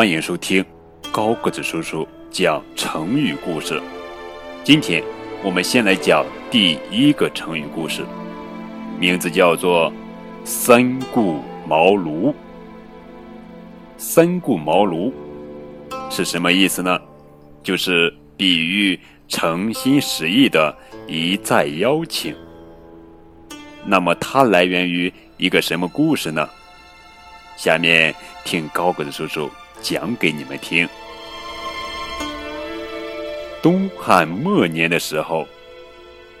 欢迎收听高个子叔叔讲成语故事。今天我们先来讲第一个成语故事，名字叫做“三顾茅庐”。三顾茅庐是什么意思呢？就是比喻诚心实意的一再邀请。那么它来源于一个什么故事呢？下面听高个子叔叔。讲给你们听。东汉末年的时候，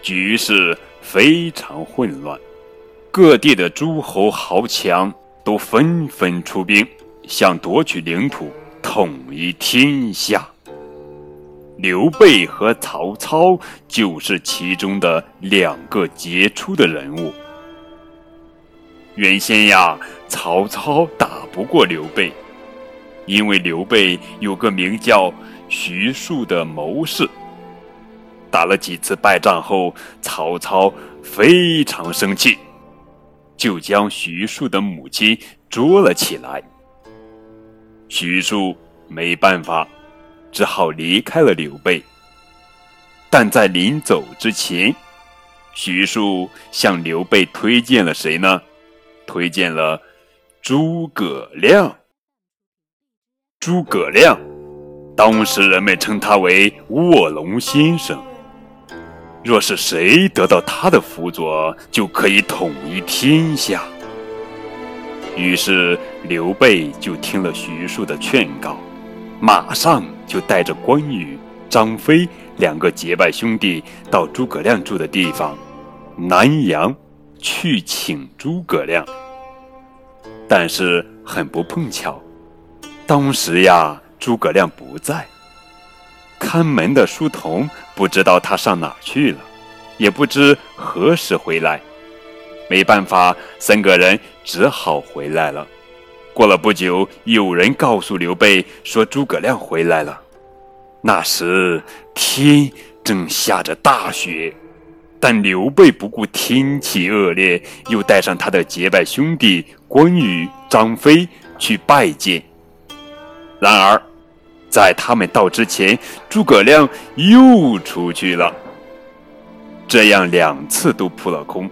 局势非常混乱，各地的诸侯豪强都纷纷出兵，想夺取领土，统一天下。刘备和曹操就是其中的两个杰出的人物。原先呀，曹操打不过刘备。因为刘备有个名叫徐庶的谋士，打了几次败仗后，曹操非常生气，就将徐庶的母亲捉了起来。徐庶没办法，只好离开了刘备。但在临走之前，徐庶向刘备推荐了谁呢？推荐了诸葛亮。诸葛亮，当时人们称他为卧龙先生。若是谁得到他的辅佐，就可以统一天下。于是刘备就听了徐庶的劝告，马上就带着关羽、张飞两个结拜兄弟到诸葛亮住的地方南阳去请诸葛亮。但是很不碰巧。当时呀，诸葛亮不在，看门的书童不知道他上哪去了，也不知何时回来。没办法，三个人只好回来了。过了不久，有人告诉刘备说诸葛亮回来了。那时天正下着大雪，但刘备不顾天气恶劣，又带上他的结拜兄弟关羽、张飞去拜见。然而，在他们到之前，诸葛亮又出去了。这样两次都扑了空，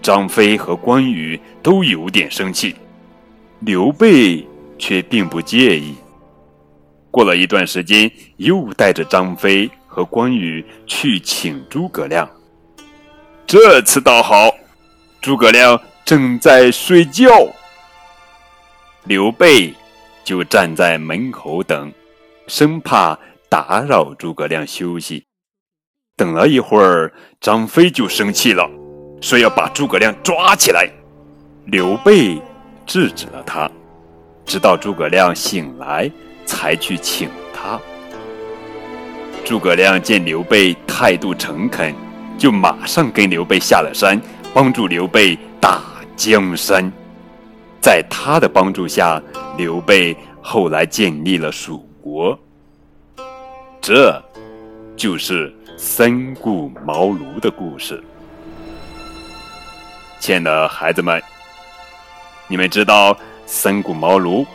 张飞和关羽都有点生气，刘备却并不介意。过了一段时间，又带着张飞和关羽去请诸葛亮。这次倒好，诸葛亮正在睡觉，刘备。就站在门口等，生怕打扰诸葛亮休息。等了一会儿，张飞就生气了，说要把诸葛亮抓起来。刘备制止了他，直到诸葛亮醒来，才去请他。诸葛亮见刘备态度诚恳，就马上跟刘备下了山，帮助刘备打江山。在他的帮助下，刘备后来建立了蜀国。这，就是三顾茅庐的故事。亲爱的孩子们，你们知道三顾茅庐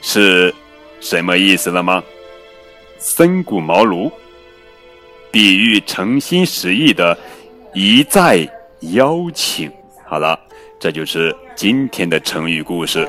是什么意思了吗？三顾茅庐，比喻诚心实意的一再邀请。好了。这就是今天的成语故事。